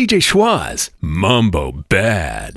DJ Schwaz, Mambo Bad.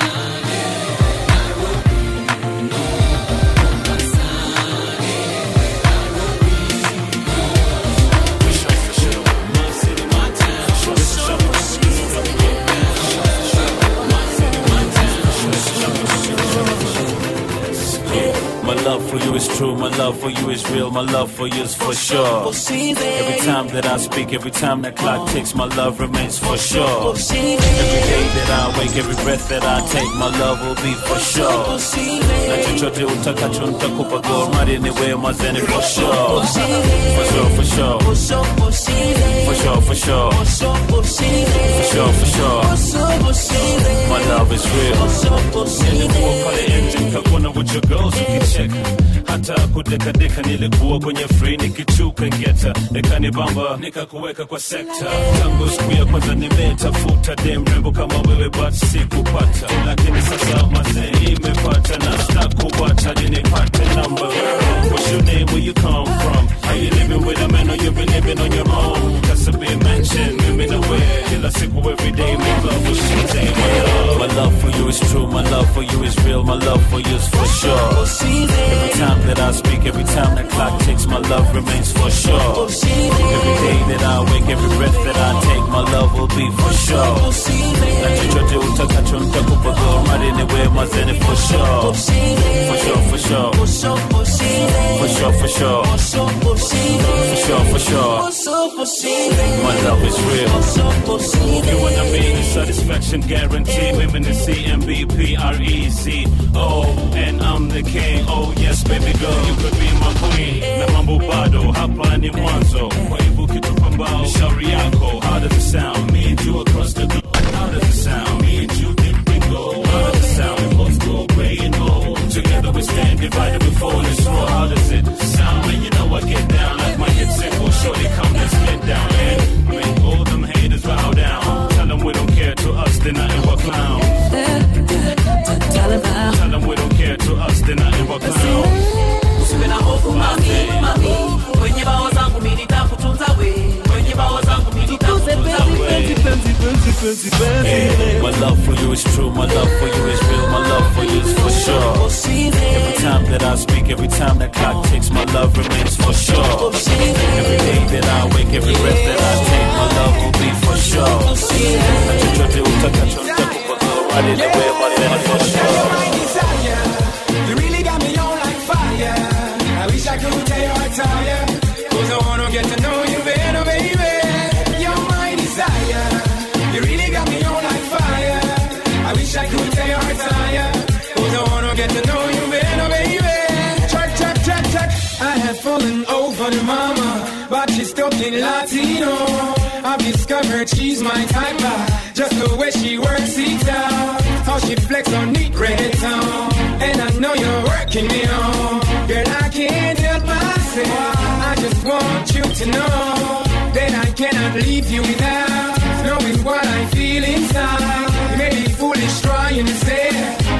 love for you is true, my love for you is real, my love for you is for sure. Every time that I speak, every time that clock ticks, my love remains for sure. Every day that I wake, every breath that I take, my love will be for sure. For sure. For sure, for sure. For sure, for sure. For sure, for sure. My love is real. Nilikuwa pale nje nikakuona with your girls ukicheka yeah hata kudekadeka nilikuwa kwenye free nikichuka ngeta. Nikanibamba nikakuweka kwa sekta. Tangu siku ya kwanza nimetafuta dem kama wewe but sikupata. Lakini sasa mazee imepata na stakubata hadi nipate number. What's your name where you come from? Are you living with a man or you been living on your own? That's a big mansion mimi na wewe kila siku with love my love for you is true my love for you is real my love for you is for sure. Every time that I speak every time that clock ticks. My love remains for sure. Every day that I wake every breath that I take my love will be for sure. Na chochote utakacho nitakupa go mari niwe mazeni for sure. For sure for sure. For sure for sure. For sure for sure my love is real. You and I mean satisfaction guarantee women in CMBP REC oh and I'm the king. Oh yes baby you could be my queen. Na mambo bado hapa ni mwanzo. Kwa hivyo kitupa mbao shauri yako how does it sound. Me and you across the globe how does it sound. Me and you dip we go how does it sound. We both go gray and old together we stand divided we fall. And slow how does it sound. When you know I get down. Like my hit single shorty come let's get down. And make all them haters bow down tell them we don't care to us they're nothing but clowns. Tell them we don't care to us they're nothing but clowns usiwe na hofu mami mami kwenye bawa zangu mimi nitakutunza we kwenye bawa zangu mimi nitakutunza we My love for you is true, my love for you is real, my love for you is for sure. Every time that I speak, every time that clock ticks, my love remains for sure. Every day that I wake, every breath that I take, my love will be for sure. Na chochote utakacho nitakupa go right in the way, my love for sure. Wish I could tell you I tell ya. Cause I wanna get to know you better, baby. Check, check, check, check. I have fallen over the mama. But she's talking Latino. I've discovered she's my type. uh, Just the way she works it out. How she flex on neat reggaeton. And I know you're working me on. Girl, I can't help myself. I just want you to know that I cannot leave you without knowing what I feel inside.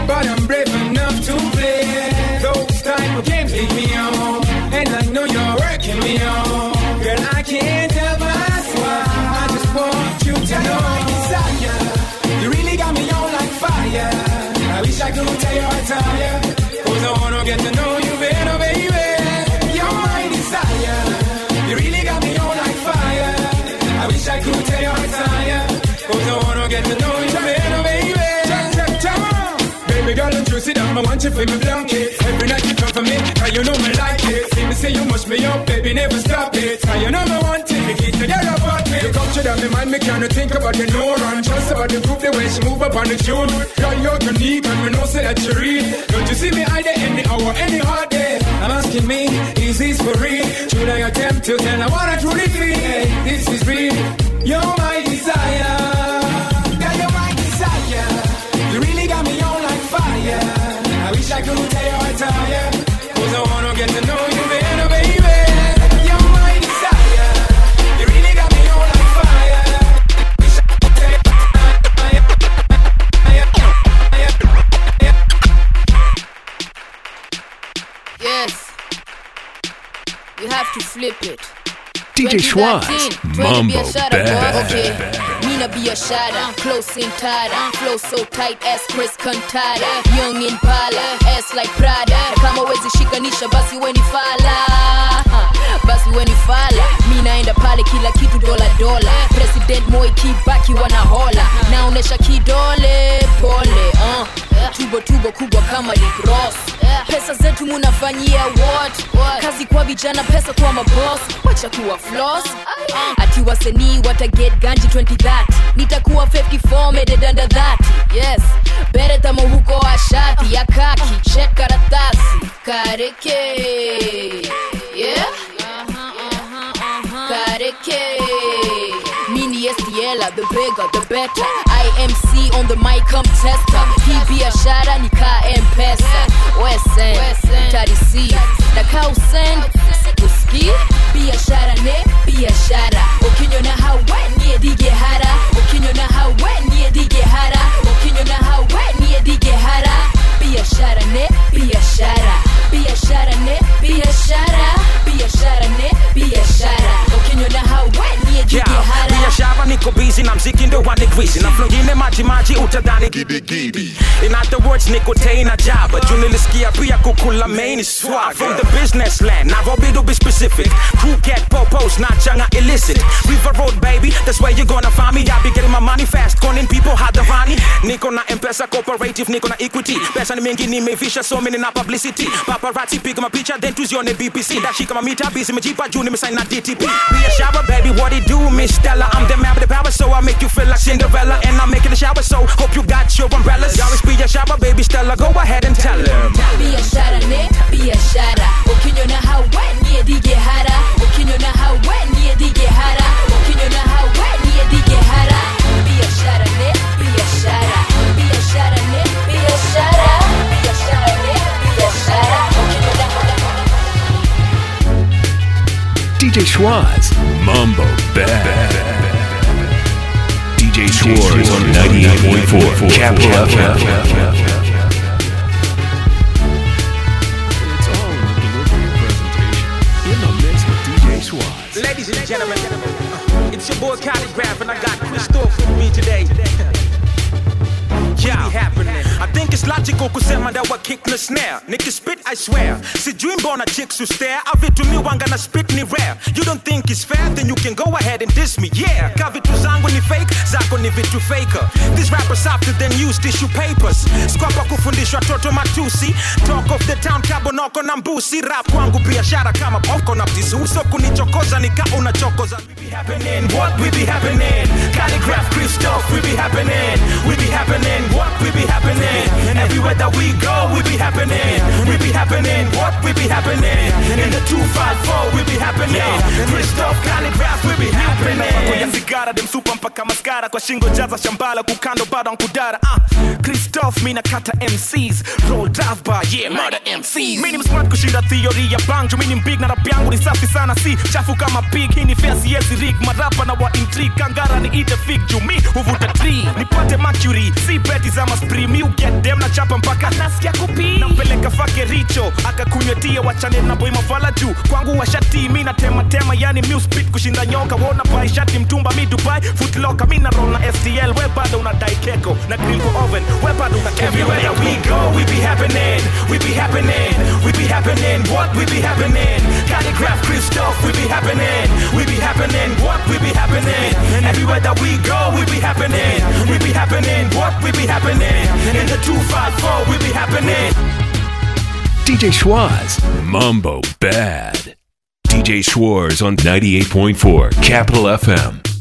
But I'm brave enough to play. Those type of games lead me on, and I know you're working me on. Girl, I can't help myself. I just want you to know my desire. You really got me on like fire. I wish I could tell you I tire. Cause I wanna get to know you sit down, I want you for me blanket. Every night you come for me, cause you know me like it. See me say you mush me up, baby, never stop it. Cause you know me want it, we keep about me. You come to that, me mind, me can't think about the no run. Just about the group, the way she move up on the tune. Girl, you're unique, and we know say that you read. Don't you see me either any hour, any hard day? I'm asking me, is this for real? Should I attempt to tell I wanna truly feel? Hey, this is real. You're my desire. Wish I could tell you I tire. Cause I wanna get to know you better, baby. You're my desire. You really got me on like fire. Wish I could tell you Yes. You have to flip it. DJ Schwaz, 2013, Mambo biashara, boy. Bad. Okay. Mina biashara, uh, close in tada, uh, flow so tight as Chris Cantata, uh, young in pala, ass like Prada. Kama wezi shikanisha basi weni fala, basi weni fala. Mi naenda pale kila kitu dola dola, President Moi Kibaki wanahola, naonesha kidole pole, uh. tubo tubo kubwa kama Rick Pesa zetu munafanyia what? Kazi kwa vijana, pesa kwa mabos wacha kuwa flos Ati wasanii wataget ganji 2030 nitakuwa 54 made under. Yes, beretamo huko ashati ya kaki, karatasi kareke. Yeah. The bigger, the better. IMC on the mic, come tester. Hii biashara ni ka mpesa. Wesen, tarisi. Na ka usend, sikuski. Biashara ne, biashara. Ukinyona hawe niye dige hara. Ukinyona hawe niye dige hara. Ukinyona hawe niye dige hara. Biashara ne, biashara. Biashara ne, biashara. Biashara ne, biashara. Niko busy na mziki ndo wanigwizi na flongine maji maji utadhani gidigidi in other words niko tena jaba juu nilisikia pia kukula main swag. From the business land nairobi to be specific. Crew get popos not changa illicit. River road baby that's where you gonna find me. I be getting my money fast calling people hadharani niko na mpesa cooperative niko na equity. Pesa ni mingi nimevisha so many na publicity. Paparazzi piga mapicha then tuzione bbc ndashika mamita busy mejipa juu nimesign na dtp biashara baby what it do miss stella? I'm the man power, so I make you feel like Cinderella. And I'm making a shower, so hope you got your umbrellas. You always be a shower, baby Stella. Go ahead and tell him. Be a shower, ne? Be a shower. Be a shower. Be a. Be a shower, ne? Be a shower. Be a shower, ne? Be a DJ Schwaz, Mambo Bad. bad, bad, bad. DJ Schwartz on 98.4 Capital FM. Ladies and gentlemen, uh, it's your boy College Graham, and I got Chris Thor with me today. I think it's logical kusema that wa kick na snare. Spit i swear. Sijui mbona chicks who stare. Au vitu mi wanga na spit ni rare. You don't think it's fair? Then you can go ahead and diss me. Yeah. Ka vitu zangu ni fake. Zako ni vitu faker. These rappers after then use tissue papers. Squapa kufundishwa toto matusi talk of the town kabonoko na mbusi rap kwangu biashara kama boko na mtisi uso kunichokoza nika unachokoza we be happening. What we be happening? Calligraph christoph we be happening. We be happening. what we be happening? Everywhere that we go we be happening. We be happening. What we be happening? In the 254 we be happening. Christoph ngara demsupa mpaka maskara kwa shingo jaza shambala kukando bado nkudara. Ah, christoph mina kata mcs roll drive by yeah murder mcs mini msmart kushinda theory ya banjo. Mini mbig na rap yangu ni safi sana. Si chafu kama pig hii ni fair siezi rig marapa na wa intrigue. Kangara ni ite fig jumi huvuta tree. Nipate mercury si beti za maspri mi uget dem na chapa mpaka nasikia kupi. Nampeleka fake richo akakunywa tia wachane na boy mafala juu kwangu washati mi na tema tema yani mi kushinda nyoka wona bai shati mtumba mi dubai footlocker mi na roll na stl we bado unadai keko na grill kwa oven we bado una everywhere that we go we be happening we be happening we be happening what we be happening calligraph christoph we be happening we be happening what we be happening everywhere that we go we be happening we be happening what we be happening in the 254 we be happening DJ Schwaz, Mambo Bad. DJ Schwartz on 98.4 Capital FM.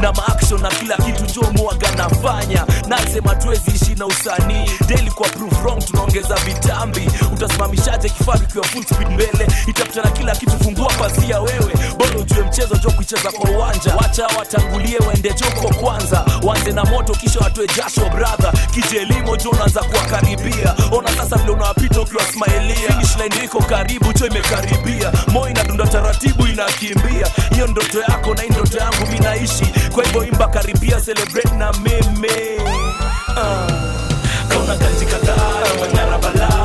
Na maaction na kila kitu jo mwaga nafanya nasema tuwezi ishi na usanii. Daily kwa proof wrong tunaongeza vitambi. Utasimamishaje kifaru kiwa full speed mbele? Itafuta na kila kitu fungua pazia wewe jo kwa uwanja. Wacha watangulie waende joko kwanza. Wanze na moto kisha watoe jasho brother. Kijelimo jo unaanza kuwakaribia. Ona sasa vile unawapita ukiwa smilia finish line iko karibu cho imekaribia. Moyo inadunda taratibu inakimbia. Hiyo ndoto yako na hii ndoto yangu mi naishi. Kwa hivyo imba karibia celebrate na meme. Uh. kauna kanji kadhaa manyara balaa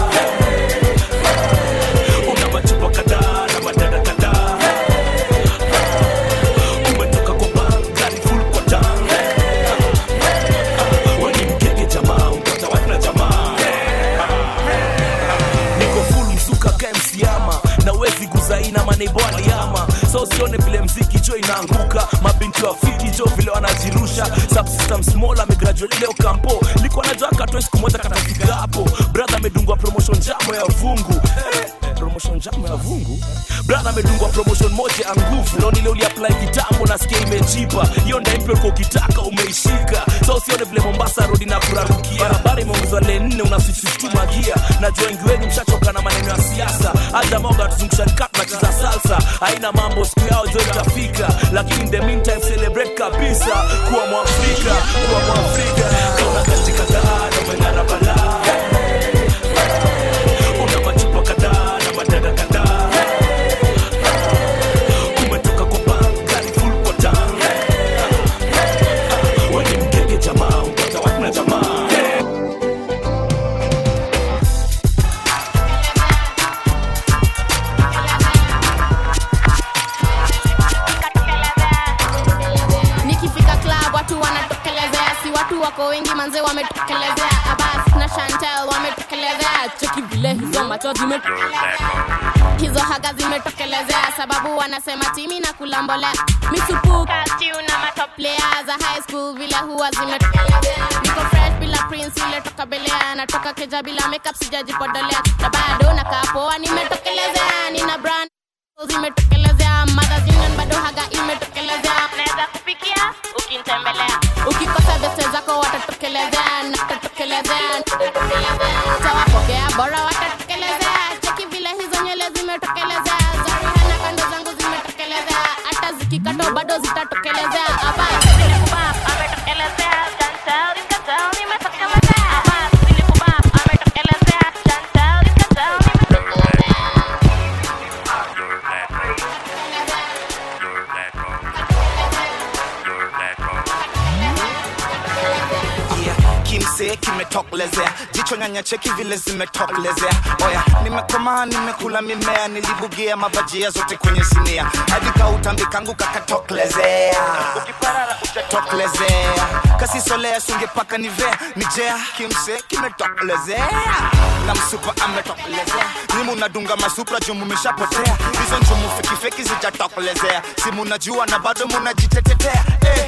maneibo aliama so sione vile mziki jo inaanguka. Mabinti wa fiti jo vile wanajirusha. Subsystem small amegraduate leo kampo liko najua katoe siku moja katafika hapo. Brother amedungwa promotion jamo ya vungu. Eh, promotion jamu ya vungu. Brother amedungwa promotion moja ya nguvu. Leo nile uliapply kitambo nasikia imejipa. Hiyo ndaimpe uko ukitaka umeishika. So usione vile mombasa rodi na kurarukia barabara imeongezwa le nne unasisituma gia. Najua wengi wenu mshachoka na maneno ya siasa. Hata moga tuzungusha nikatu na cheza salsa. Haina mambo siku yao jo itafika. Lakini in the meantime celebrate kabisa. Kuwa mwafrika kuwa mwafrika Keja bila make up si jaji podole cheki vile zimetokelezea oya nimekomaa nimekula mimea nilibugia mabajia zote kwenye sinia. Hadi kautambi kangu kakatokelezea ukiparara kasisolea sungepaka nivea nijea. Kimse kimetokelezea na msupa ametokelezea nimu nadunga masupra juu mumeshapotea hizo njumu fekifeki zijatokelezea si munajua na bado munajitetetea eh,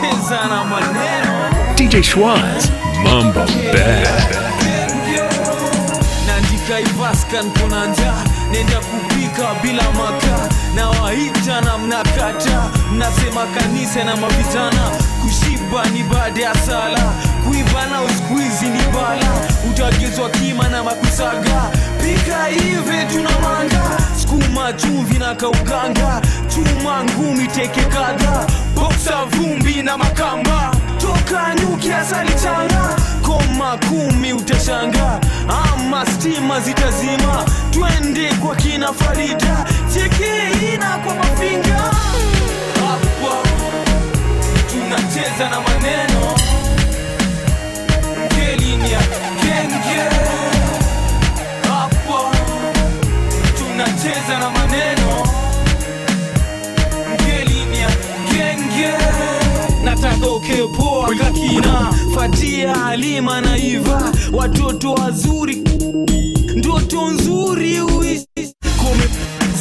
tunacheza na maneno. DJ Schwaz, Mamba Bad. Nandika ivaskan kuna njaa nenda kupika bila makaa. Na waita na mnakata mnasema kanisa na mavijana kushiba ni baada ya sala kuiba na uskuizi ni bala. Utagezwa kima na makusaga. Pika hivi tuna manga skuma chumvi na kauganga chuma ngumi teke kadha boksa vumbi na makamba. Toka nyuki asali koma kumi utashanga. Ama stima zitazima. Twende kwa kina farida. Chekeina kwa mafinga. Hapa tunacheza na maneno. Ngelinia ukepoa kina. Fatia halima na iva watoto wazuri. Ndoto nzuri uishi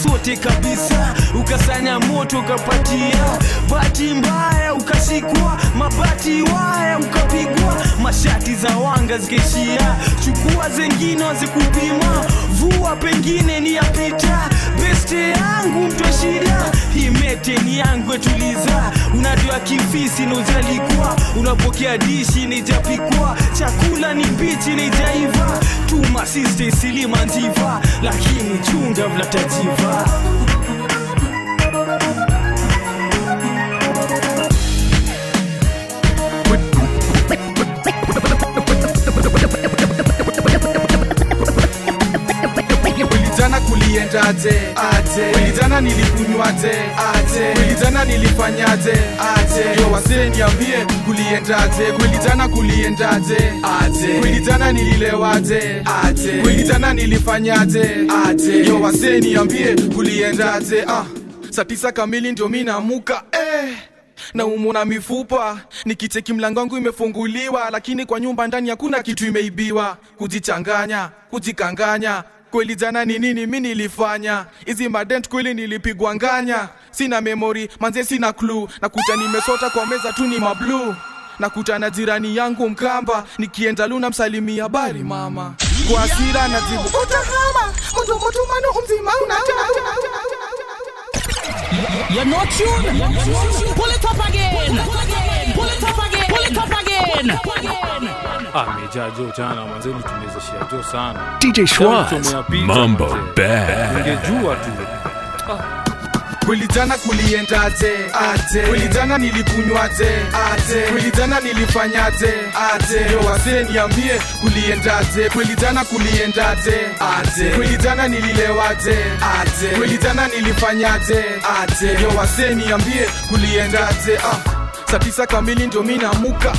sote kabisa. Ukasanya moto ukapatia. Bati mbaya ukashikwa mabati waya ukapigwa. Mashati za wanga zikaishia chukua zengine wazikupima. Vua pengine ni yapita beste yangu mtwa shida. Himete ni yangu etuliza unajua kifisi naujalikwa unapokea dishi nijapikwa. Chakula ni mbichi nijaiva. Tuma siste silima njiva. Lakini chunga vlatajiva Wilijana kuliendaje aje Wilijana nilikunywaje aje? Wilijana nilifanyaje? Aje. Yo wasee niambie kuliendaje? Wilijana kuliendaje? Aje. Wilijana nililewaje? Aje. Aje. Yo wasee niambie kuliendaje? Ah saa tisa kamili ndio mi namuka eh. Na umuna mifupa. Nikicheki mlango wangu imefunguliwa lakini kwa nyumba ndani hakuna kitu imeibiwa. Kujichanganya kujikanganya kweli jana ni nini mi nilifanya? Hizi madent kweli nilipigwa nganya. Sina memori manze sina clue. Nakuta nimesota kwa meza tu ni mablu nakuta na jirani yangu mkamba nikienda luna msalimia habari mama. Kwa asira najibu utahama mtu mutumano umzima You're not tuned. Pull it up again. Pull it up again. Pull it up again. Amejaa jo jana mwanzeni tumezeshia jo sana. DJ Schwartz, Mambo. Bad. ungejua tu. Kweli jana kuliendaje aje? Kweli jana nilikunywaje aje? Kweli jana nilifanyaje aje? Yo wasee niambie kuliendaje kweli jana kuliendaje aje? Kweli jana nililewaje aje? Kweli jana nilifanyaje aje? Yo wasee niambie kuliendaje ah. Saa tisa kamili ndio mi namuka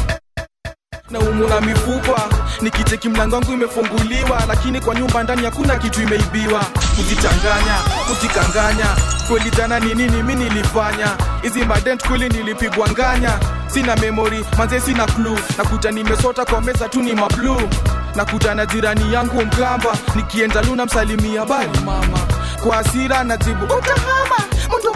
na umuna mifupa. Nikicheki mlango wangu imefunguliwa lakini kwa nyumba ndani hakuna kitu imeibiwa. Kujichanganya kujikanganya kweli jana ni nini mi nilifanya? Hizi madent kweli nilipigwa nganya. Sina memori manze sina klu nakuta nimesota kwa meza tu ni mablu nakuta na jirani yangu mkamba. Nikienda luna msalimia bali mama. Kwa asira najibu utahama mtu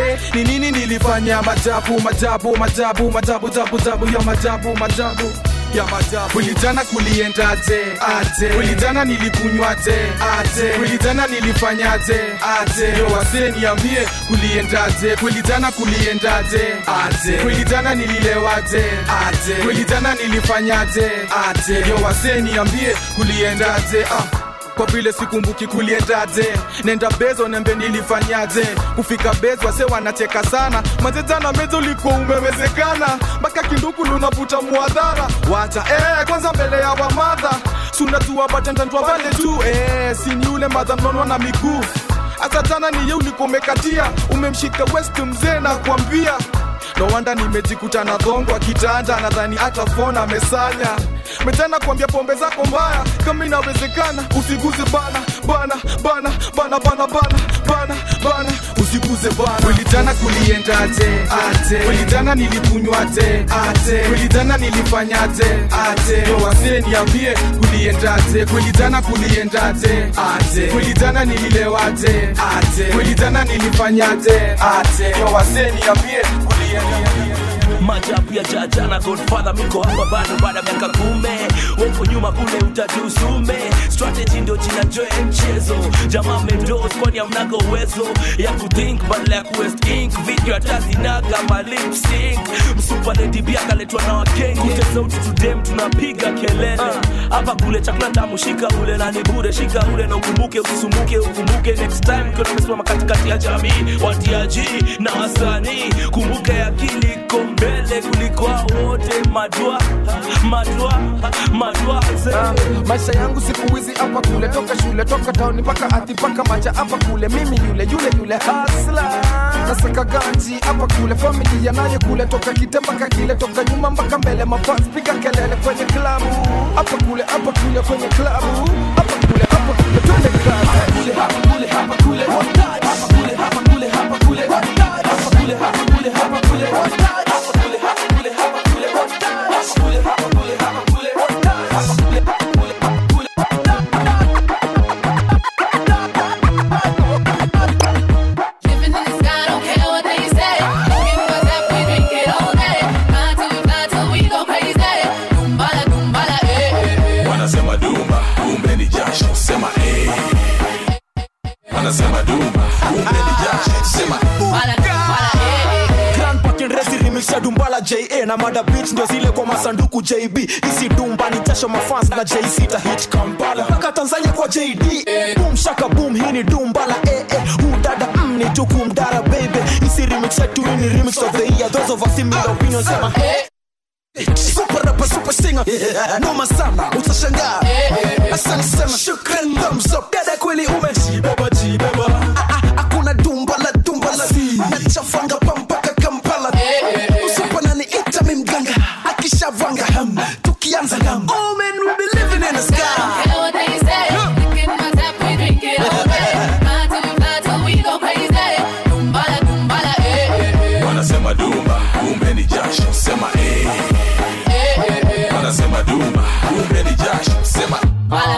eh, ni nini nilifanya? Majabu majabu majabu majabu tabu tabu ya majabu majabu ya majabu. Kulijana kulienda aje? Aje? Kulijana nilikunywa aje? Aje? Kulijana nilifanya aje? Aje? Yo wasee niambie kulienda aje? Kulijana kulienda aje? Aje? Kulijana nililewa aje? Aje? Kulijana nilifanya aje? Aje? Yo wasee niambie kulienda aje? Ah kwa vile sikumbuki kuliendaje. Nenda bezo nembe nilifanyaje. Kufika bezo wase wanacheka sana. Mazetana mezo liko umewezekana. Mpaka kinduku lunavuta muadhara. Wacha eh, kwanza mbele ya wamadha sunajua batendandwa vale tu eh, sini ule madha mnonwa na miguu. Asatana niye ulikuwa umekatia. Umemshika west mzee na kuambia. No wanda nimejikuta na dhongo akitanda nadhani hata fona amesanya metana kuambia pombe zako mbaya kama inawezekana usiguze bana bana bana bana bana bana bana bana usiguze bana. Kweli kulienda kuliendaje aje? Kweli nilikunywa nilikunywaje aje? Kweli nilifanya nilifanyaje aje? Yo niambie kuliendaje kweli jana kulienda aje kweli jana nililewa aje kweli jana nilifanyaje aje wasee niambie majabu ya godfather miko hapa bado baada miaka kume weko nyuma kule utajusume strategy ndio jina joe mchezo. Jamaa medos kwani amnaga uwezo ya kuthink badala ya kuwest ink video hata zinaga malip sync. Msupa lady pia kaletwa na wakenge. Kute sauti tudem tunapiga kelele. Hapa kule chakula tamu shika ule na ni bure shika ule na ukumbuke usisumbuke ukumbuke. Next time kuna umesimama katikati ya jamii watiaji na wasanii kumbuke akili iko mbele kuliko wote madua madua madua. Maisha yangu siku hizi hapa kule toka shule toka tauni mpaka ati paka macha hapa kule. Mimi yule yule yule hasla nasaka ganji hapa kule familia naye kule toka kite mpaka kile toka nyuma mpaka mbele mafans piga kelele kwenye klabu hapa kule hapa kule kwenye klabu hapa kule hapa kule twende kazi na Mada Beats ndio zile kwa masanduku JB. Isi Dumba ni jasho mafans na JC ta hit Kampala mpaka Tanzania kwa JD. Boom shaka boom, hii ni Dumbala eh eh. huu dada mm, ni tuku mdara baby. Isi remix yetu hii ni remix of the year. Those of us similar opinions sema eh. Super rapper, super singer Noma sana, utashangaa Asante sana, shukran, thumbs up Dada kweli ume jibeba jibeba ah, Hakuna dumba la dumba la Nachafanga Akishavanga ham, tukianza ngam Oh man, we be living in the sky Care what they say. Give us up, we drink it all day. Fly till fly till we go crazy. Dumbala, dumbala, eh, eh, eh. wanasema dumba kumbe ni jasho sema eh. wanasema dumba kumbe ni jasho sema It's only right that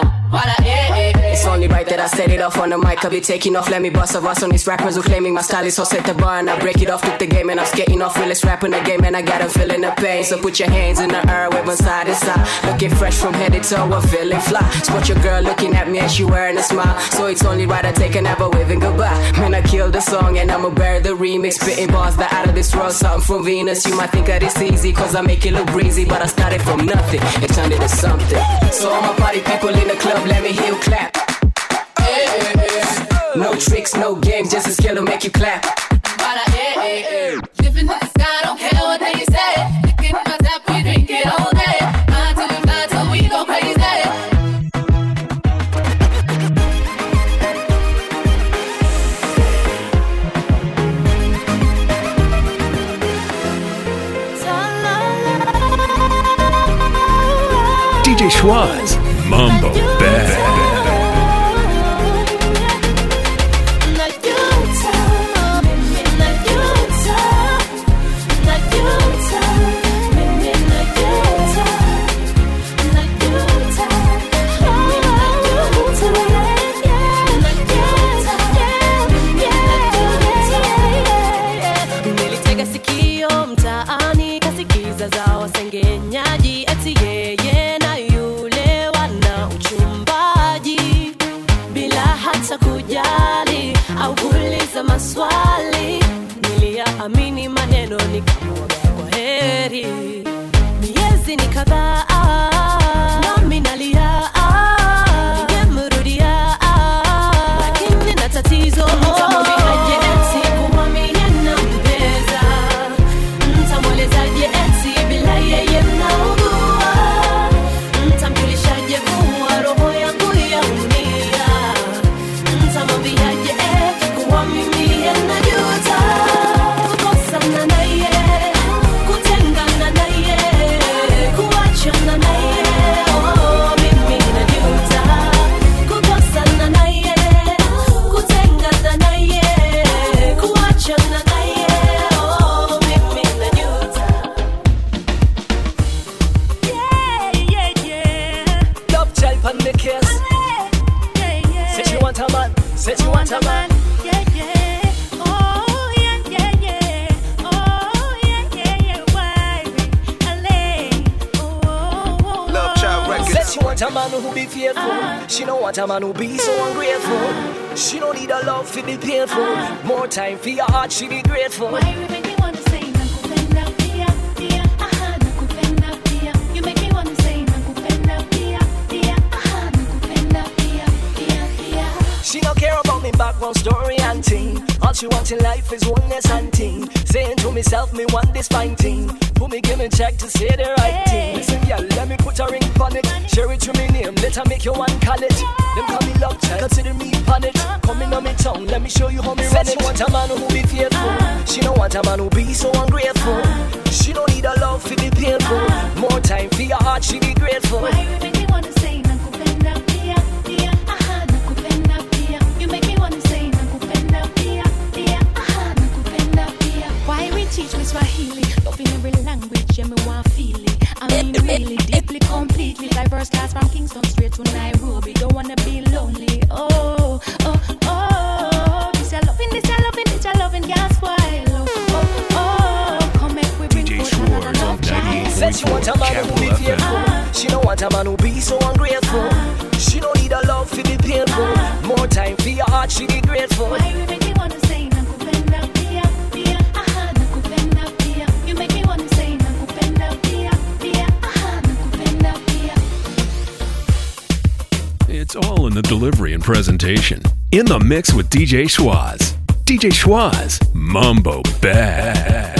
I set it off on the mic. I'll be taking off, let me bust a verse on these rappers who claiming my style is so set the bar and I break it off, took the game and I'm skating off, realest rap in the game and I got 'em feeling the pain. So put your hands in the air, wave side to side. Looking fresh from head to toe, I'm feeling fly. Spot your girl looking at me and she wearing a smile. So it's only right I take another waving goodbye. Man, I killed the song and I'ma bear the remix. Spitting bars that out of this world, something from Venus. You might think that it's easy, cause I make it look breezy, but I started from nothing and turned it to something. So all my party people in the club, let me hear you clap. No tricks, no games, just a skill to make you clap. Dumbala, eh, eh, eh. Living in the sky, don't care what they say. Give us up, we drink it all day. Fly till we fly till we go crazy. DJ Schwaz, Mambo Bad. a man who be so ungrateful. She don't need a love to be painful. More time for your heart, she be grateful. She don't care about background story and thing. All she wants in life is oneness and thing. Saying to myself, me want Lord, she be grateful. careful. Uh-huh. She don't want a man who be so ungrateful. Uh-huh. She don't need a love to be painful. Uh-huh. More time for your heart, she be grateful. Why you make me wanna say nakupenda pia pia? Aha, nakupenda pia. You make me wanna say nakupenda pia pia. Aha, nakupenda pia. It's all in the delivery and presentation. In the mix with DJ Schwaz. DJ Schwaz, Mumbo Bad.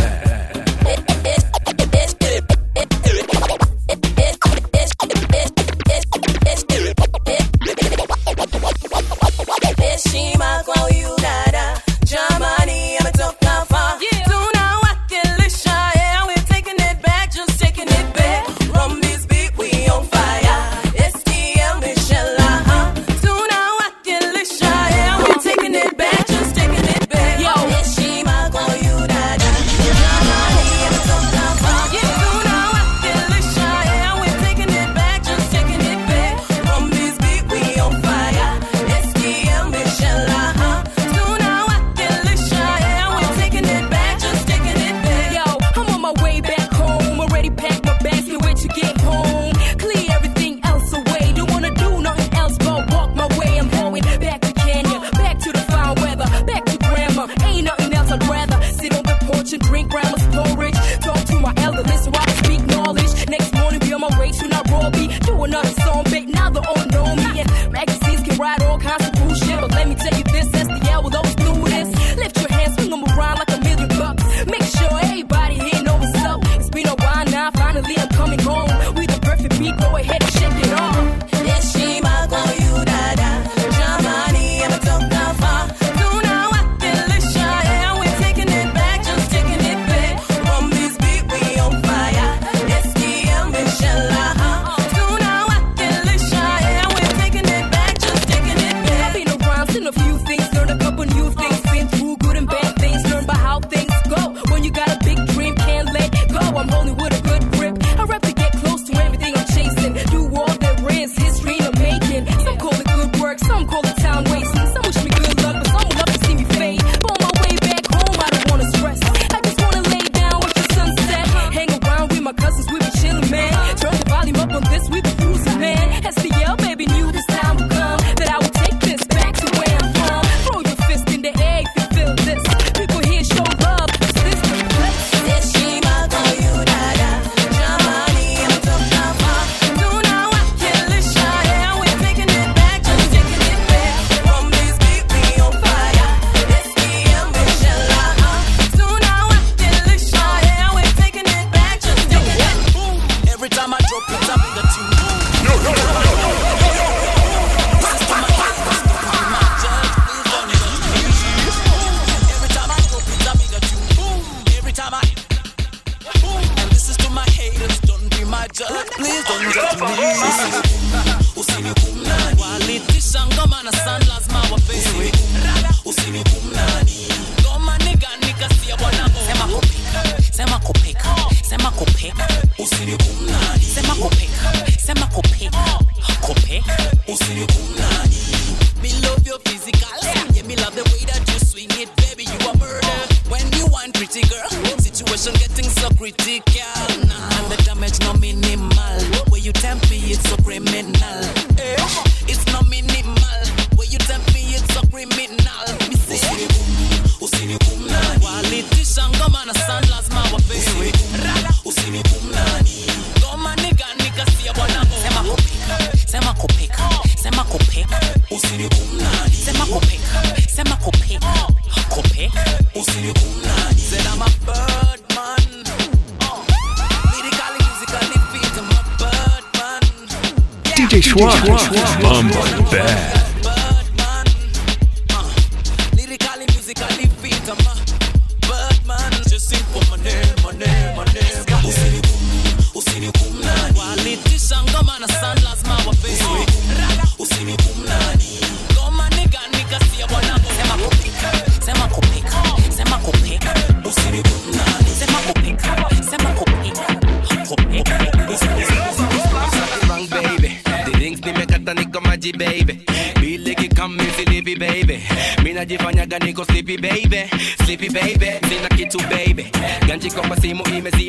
Simu imezi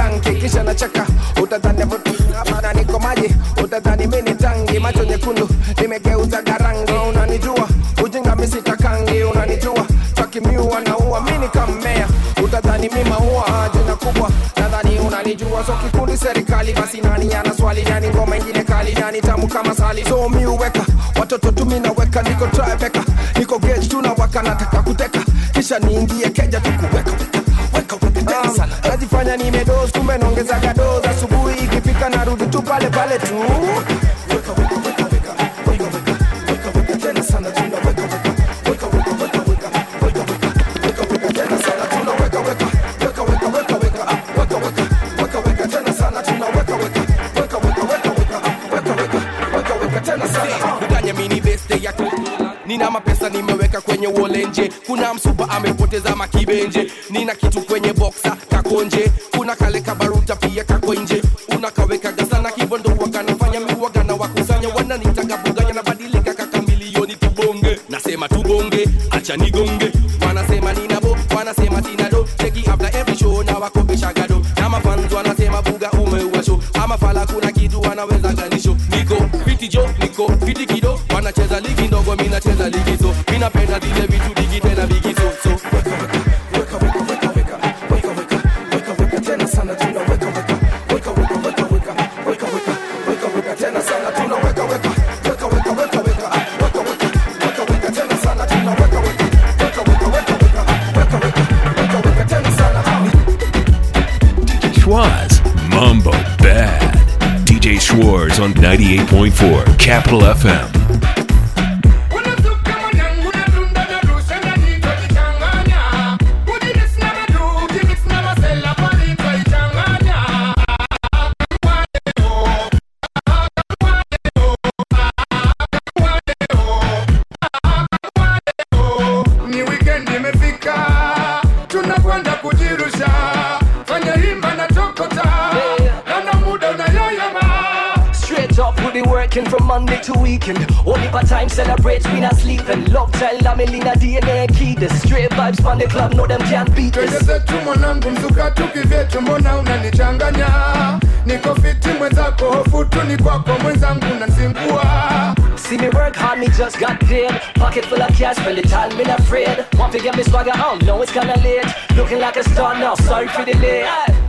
tanki kisha nachaka, utadhani vutunga niko maji, utadhani mimi ni tangi, macho nyekundu. Nimegeuza garangi. Unanijua. Ujinga mimi unanijua. Takimiua naua mimi kammea, utadhani mimi maua jina kubwa. Nadhani unanijua so kikundi serikali basi nani ana swali? Nani ngoma ingine kali nani tamu kama sali. So mi watoto tumi naweka niko Tribeca niko gauge tunawaka nataka kuteka. Kisha niingie keja tukuweka nifanya nimedozi, kumbe naongeza kadozi. Asubuhi ikifika narudi tu pale pale tu. Nina mapesa nimeweka kwenye wolenje kuna msuba amepoteza makibenje, nina kitu kwenye nigga Combo Bad. DJ Schwartz on 98.4 Capital FM. family na DNA key The straight vibes from the club know them can't beat us. Kile zetu mwanangu mzuka tukivyetu mbona unanichanganya? Niko fiti mwenzako hofu tu ni kwako mwenzangu nanzingua See me work hard, me just got paid. Pocket full of cash, spend the time not afraid Want to get me swagger oh, on, know it's kinda late. Looking like a star now, sorry for the late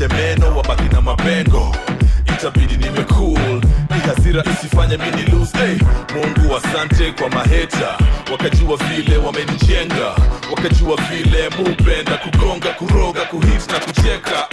kunyeshe meno wabaki na mapengo. Itabidi nime cool. Ni hasira isifanye mini lose. Hey, mungu asante kwa maheta wakajua vile wamenijenga. Wakajua vile mupenda kugonga kuroga kuhit na kucheka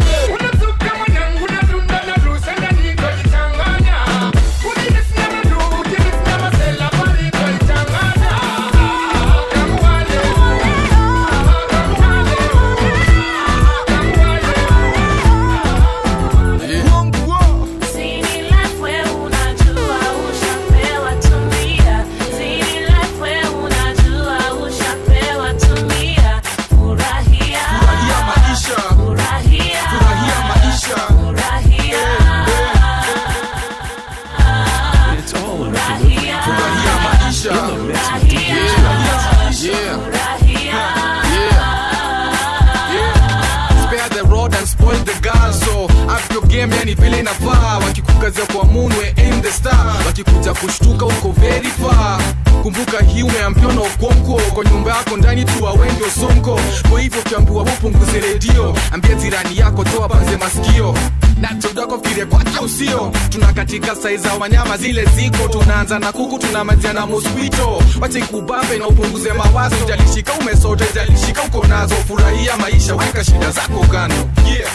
yako ndani tu wengi osonko. Kwa hivyo kiambua upunguze redio. Ambia jirani yako toa panze masikio. Na tudako kwake usio tuna katika sai za wanyama zile ziko. Tunaanza na kuku tunamalizia na mosquito. Wache kubambe na upunguze mawazo. Jalishika umesota jalishika uko nazo. Furahia maisha weka shida zako kando yeah.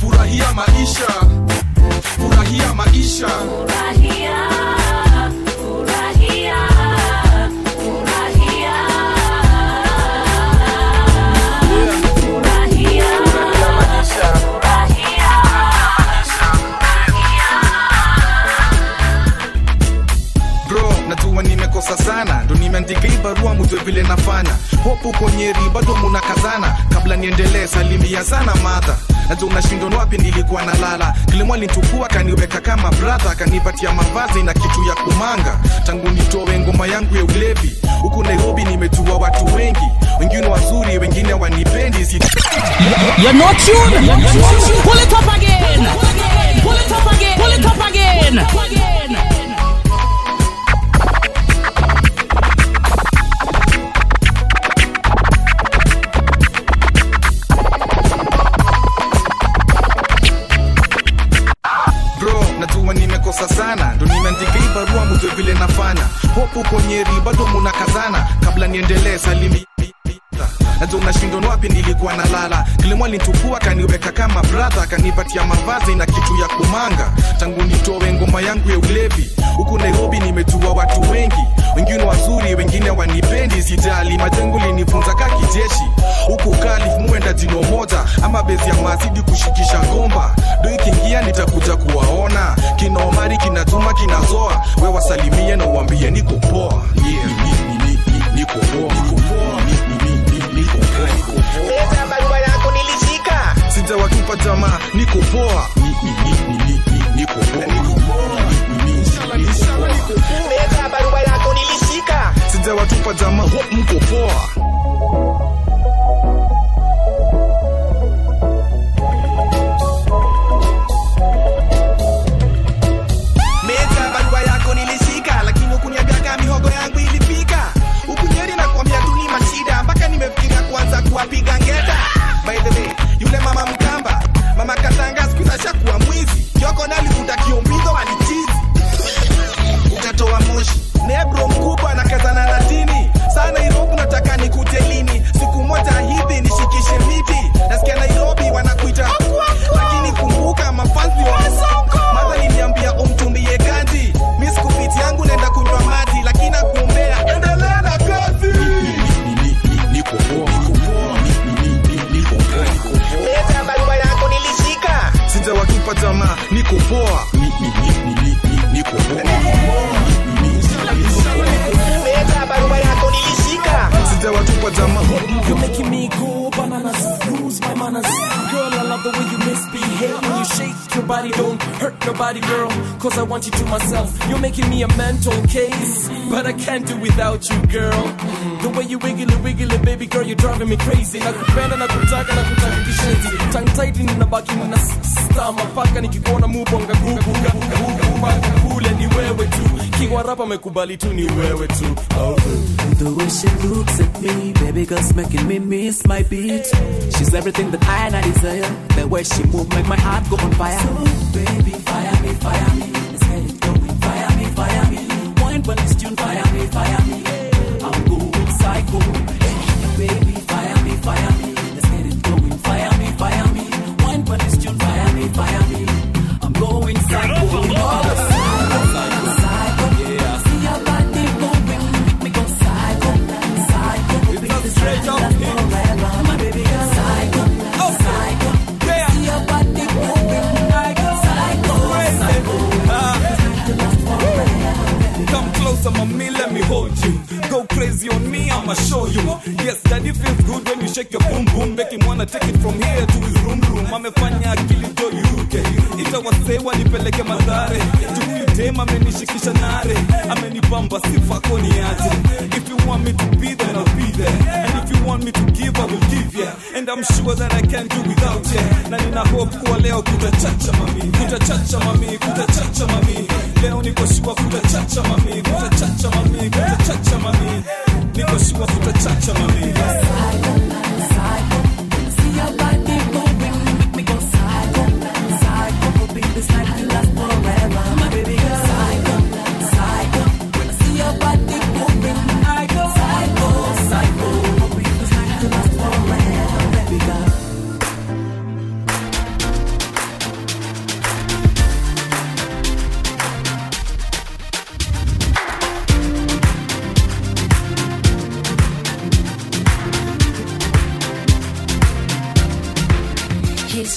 furahia maisha. Furahia maisha. Bro nafanya Nyeri, bado munakazana kabla niendelee salimia sana madha najua unashindon wapi nilikuwa nalala kilimo alinichukua kaniweka kama brother kanipatia mavazi na kitu ya kumanga. Tangu nitowe ngoma yangu ya ulevi huku nairobi nimejua watu wengi. Wengine wazuri wengine wanipendi si. Nafanya Nyeri bado munakazana kabla niendelee salimi najua unashindwa wapi nilikuwa nalala kilimo alinichukua kaniweka kama brother kanipatia mavazi na kitu ya kumanga. Tangu nitoe ngoma yangu ya ulevi huku nairobi nimejua watu wengi. Wengine wazuri wengine wanipendi sijali. Majengo linifunza ka kijeshi. Huku kali muenda jino moja. Ama bezi ya mazidi kushikisha ngomba. do ikiingia nitakuja kuwaona. Kina omari kina juma kinazoa we wasalimie na uambie niko poa. Yeah. ni- ni- ni- ni- niko poa ni- niko poa. meza barua sijawatupa jamaa mko poa shake your body. Don't hurt nobody, girl, cause I want you to myself. You're making me a mental case, but I can't do without you, girl. The way you wiggle it, wiggle it, baby girl, you're driving me crazy. Nakupenda, nakutaka, nakutaka kishenzi. Tongue tight ninabaki na stama paka nikikuona mubonga gugu mpaka kule ni wewe tu. King wa rap amekubali tu ni wewe tu. Oh. The way she looks at me, baby girl's making me miss my beat. She's everything that I and I desire. The way she move make my heart go on fire. So, baby, fire me, fire me. Let's get it going. Fire me, fire me. Wine when this tune, fire me, fire me. I'm going psycho. Hey, baby, fire me, fire me. Hold you. Go crazy on me, I'ma show you. Yes, daddy feels good when you shake your boom boom. Make him wanna take it from here to his room room. Amefanya akili jo yuke. Ita wasee wanipeleke madhare. Juu dem amenishikisha nare. amenipamba sifa koni aje. If you want me to be there, I'll be there. And if you want me to give, I will give ya. And I'm sure that I can do without ya. Na nina hope kuwa leo kutachacha mami. Kutachacha mami, kutachacha mami. Leo niko sure kutachacha mami. Kutachacha mami, kutachacha mami. Niko sure kutachacha mami.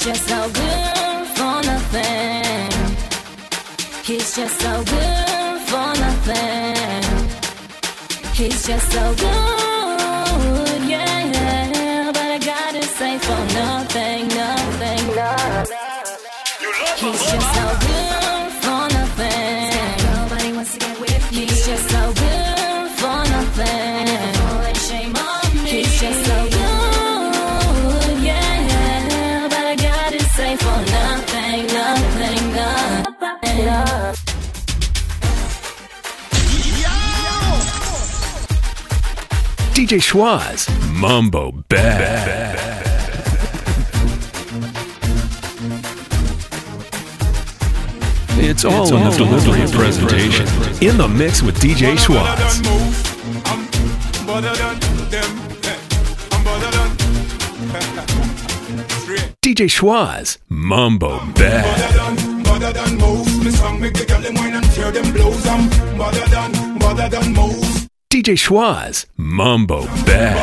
He's just so good for nothing. He's just so good for nothing. He's just so good, yeah. But I gotta say for nothing, nothing, nothing. He's just so good DJ Schwaz, Mambo Bad. It's all in the delivery and presentation. In the mix with DJ Schwaz. Better than them. I'm better than. DJ Schwaz, Mambo Bad. Better than, better than most. Me song make the girl them wine and tear them blows. I'm better than, better than most. DJ Schwaz, Mambo Bad.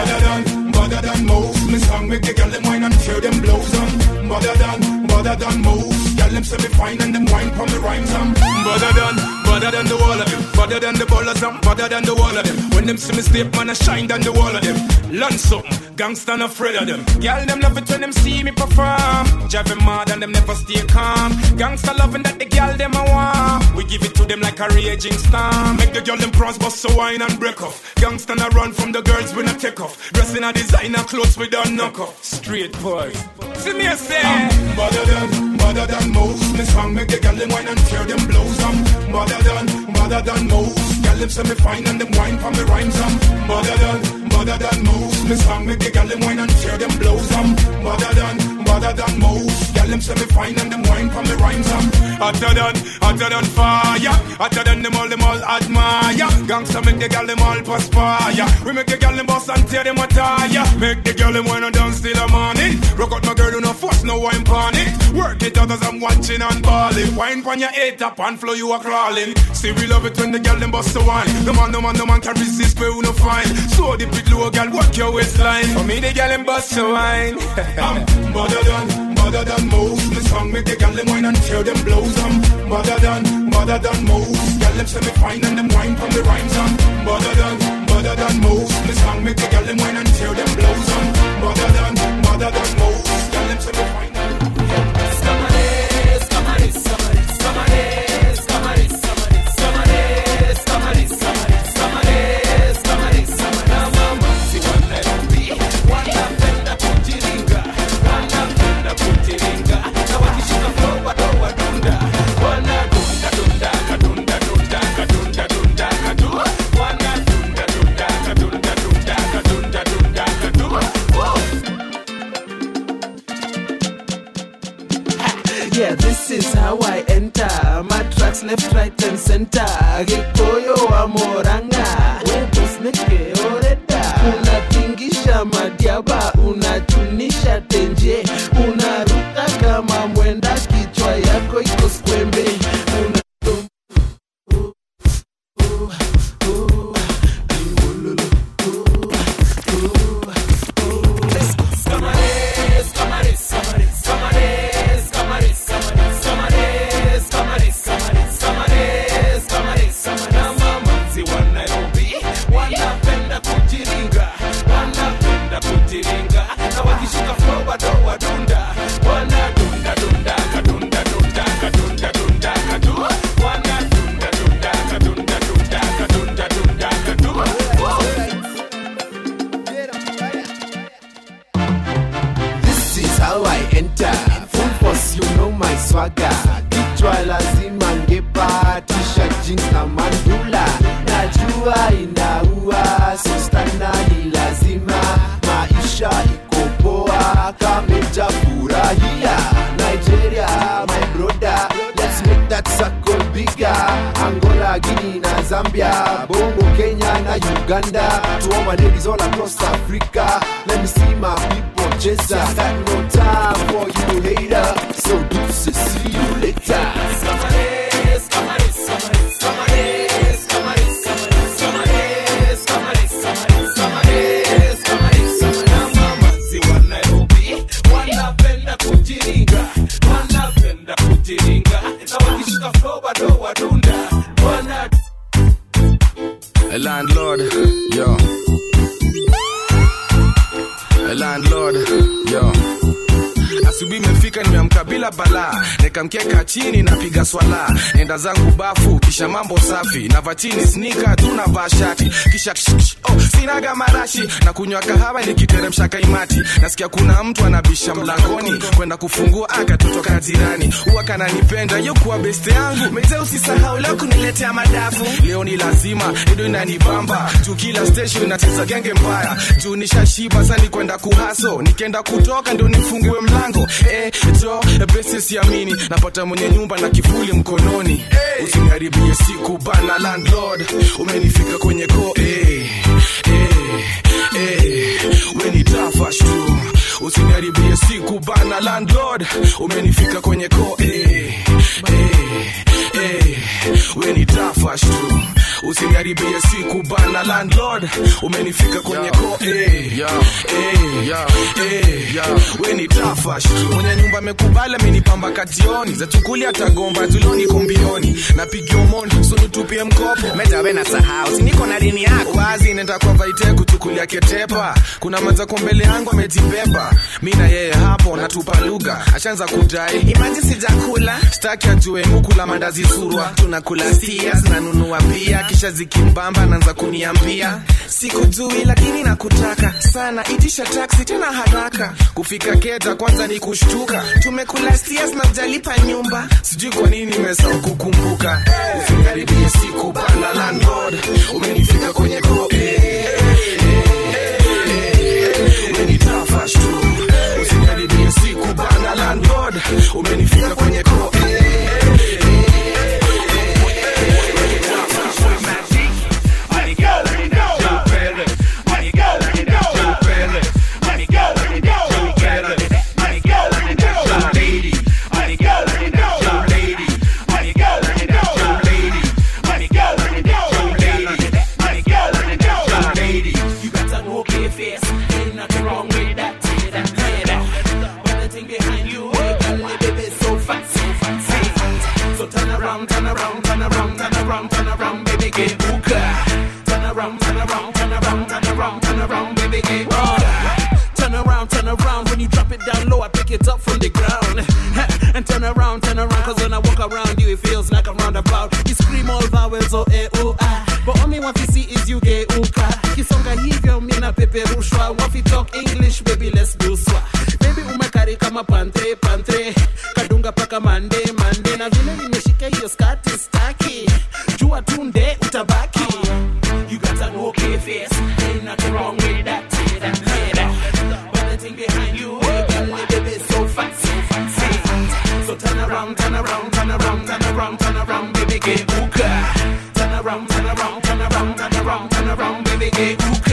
Better than, the wall of them. Better than the ballers. Better than the wall of them. When them see me step, man, I shine than the wall of them. Learn something, gangsta not afraid of them. Girl them love it when them see me perform. Driving mad and them never stay calm. Gangsta loving that the girl them a want. We give it to them like a raging storm. Make the girl them cross bust so wine and break off. Gangsta not run from the girls when I take off. Dressing a designer clothes we don't knock off. Straight boy. See me a say. I'm better than, better than most. Me song make the girl them wine and tear them blows. I'm better done better than most. Girl them say me fine and them wine from the rhymes. Um. I'm better than, better than most. Me song make the girl them wine and tear them blows. Um. I'm better than, better than most. Girl them say me fine and them wine from the rhymes. I'm hotter than, hotter than fire. Hotter than them all, them all admire. Gangsta make the girl them all perspire. We make the girl them bust and tear them attire. Make the girl them wine and dance till the morning. Rock out my girl, do no force, no wine pon it. Work it out as I'm watching and balling. Wine pon your head up and flow, you are crawling. See, we love it when the girl them bust the wine. The man, no man, no man can resist, where we no fine. So dip it low, girl, work your waistline. For me, the girl them bust the wine. I'm than, better mother than most. Me song make the gal them wine and tear them blows. I'm mother than, mother than most. Gal them say me fine and them wine from the rhymes. I'm mother than, mother than most. Me song make the gal them wine and tear them blows. I'm mother than, mother than how I enter. My tracks left, right, and center. Gikoyo wa moranga. Balaa mkeka chini napiga swala. Nenda zangu bafu kisha mambo safi. Na vatini snika tunavaa shati kisha ksh, oh, sinaga marashi. Na kunywa kahawa nikiteremsha kaimati. Nasikia kuna mtu anabisha mlangoni. Kwenda kufungua akatoto ka jirani huwa kananipenda yokuwa beste yangu. Meze usisahau leo kuniletea madafu. Leo ni lazima ido inanibamba juu kila station inacheza genge mbaya. Juu nishashiba sani kwenda kuhaso nikienda kutoka ndio nifungue mlango. Eh, jo besi siamini napata mwenye nyumba na kifuli mkononi. Usiniharibie siku bana landlord. Umenifika kwenye ko eh, hey. hey. weni tafash usiniharibie siku bana landlord. Umenifika kwenye ko eh, eh, we ni tafash tu usiniharibie siku bana landlord. Umenifika kwenye ko eh, eh, eh, weni tafash tu mwenye nyumba amekubali amenipamba kationi. Za chukuli atagomba tuloni kombioni napigia umoni sunitupie mkopo. Metawe na sahau siniko na dini yako. Wazi nenda kwa vaite kuchukulia ketepa. Kuna mazako mbele yangu amejibeba. Mi na yeye hapo natupa lugha. Ashaanza kudai. Imaji sijakula. Staki ajue mukula mandazi surwa tunakula stia zinanunua pia. Kisha zikimbamba naanza kuniambia. Sikujui lakini nakutaka sana. Itisha taksi tena haraka. Kufika keta kwanza ni kushtuka. Tumekula na ujalipa nyumba. Sijui kwa nini nimesahau kukumbuka. Umenifika kwenye eh, umenifika kwenye mawazo eua eh, uh, ah. boomi wafisi is ugeuka uh, kisonga hivyo mina peperushwa. Wafi talk english reggae, you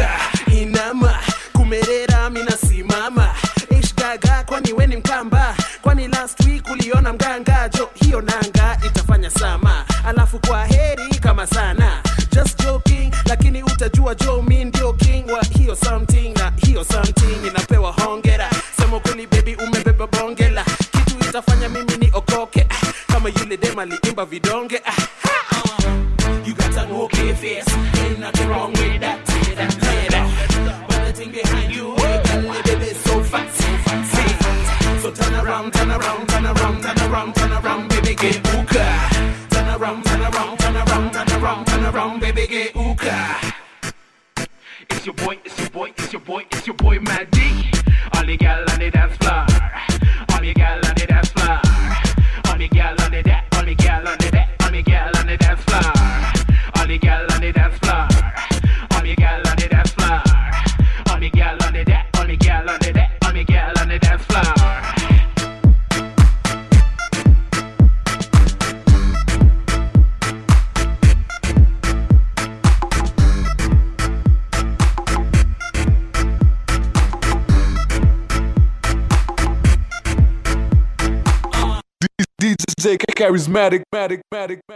charismatic, matic,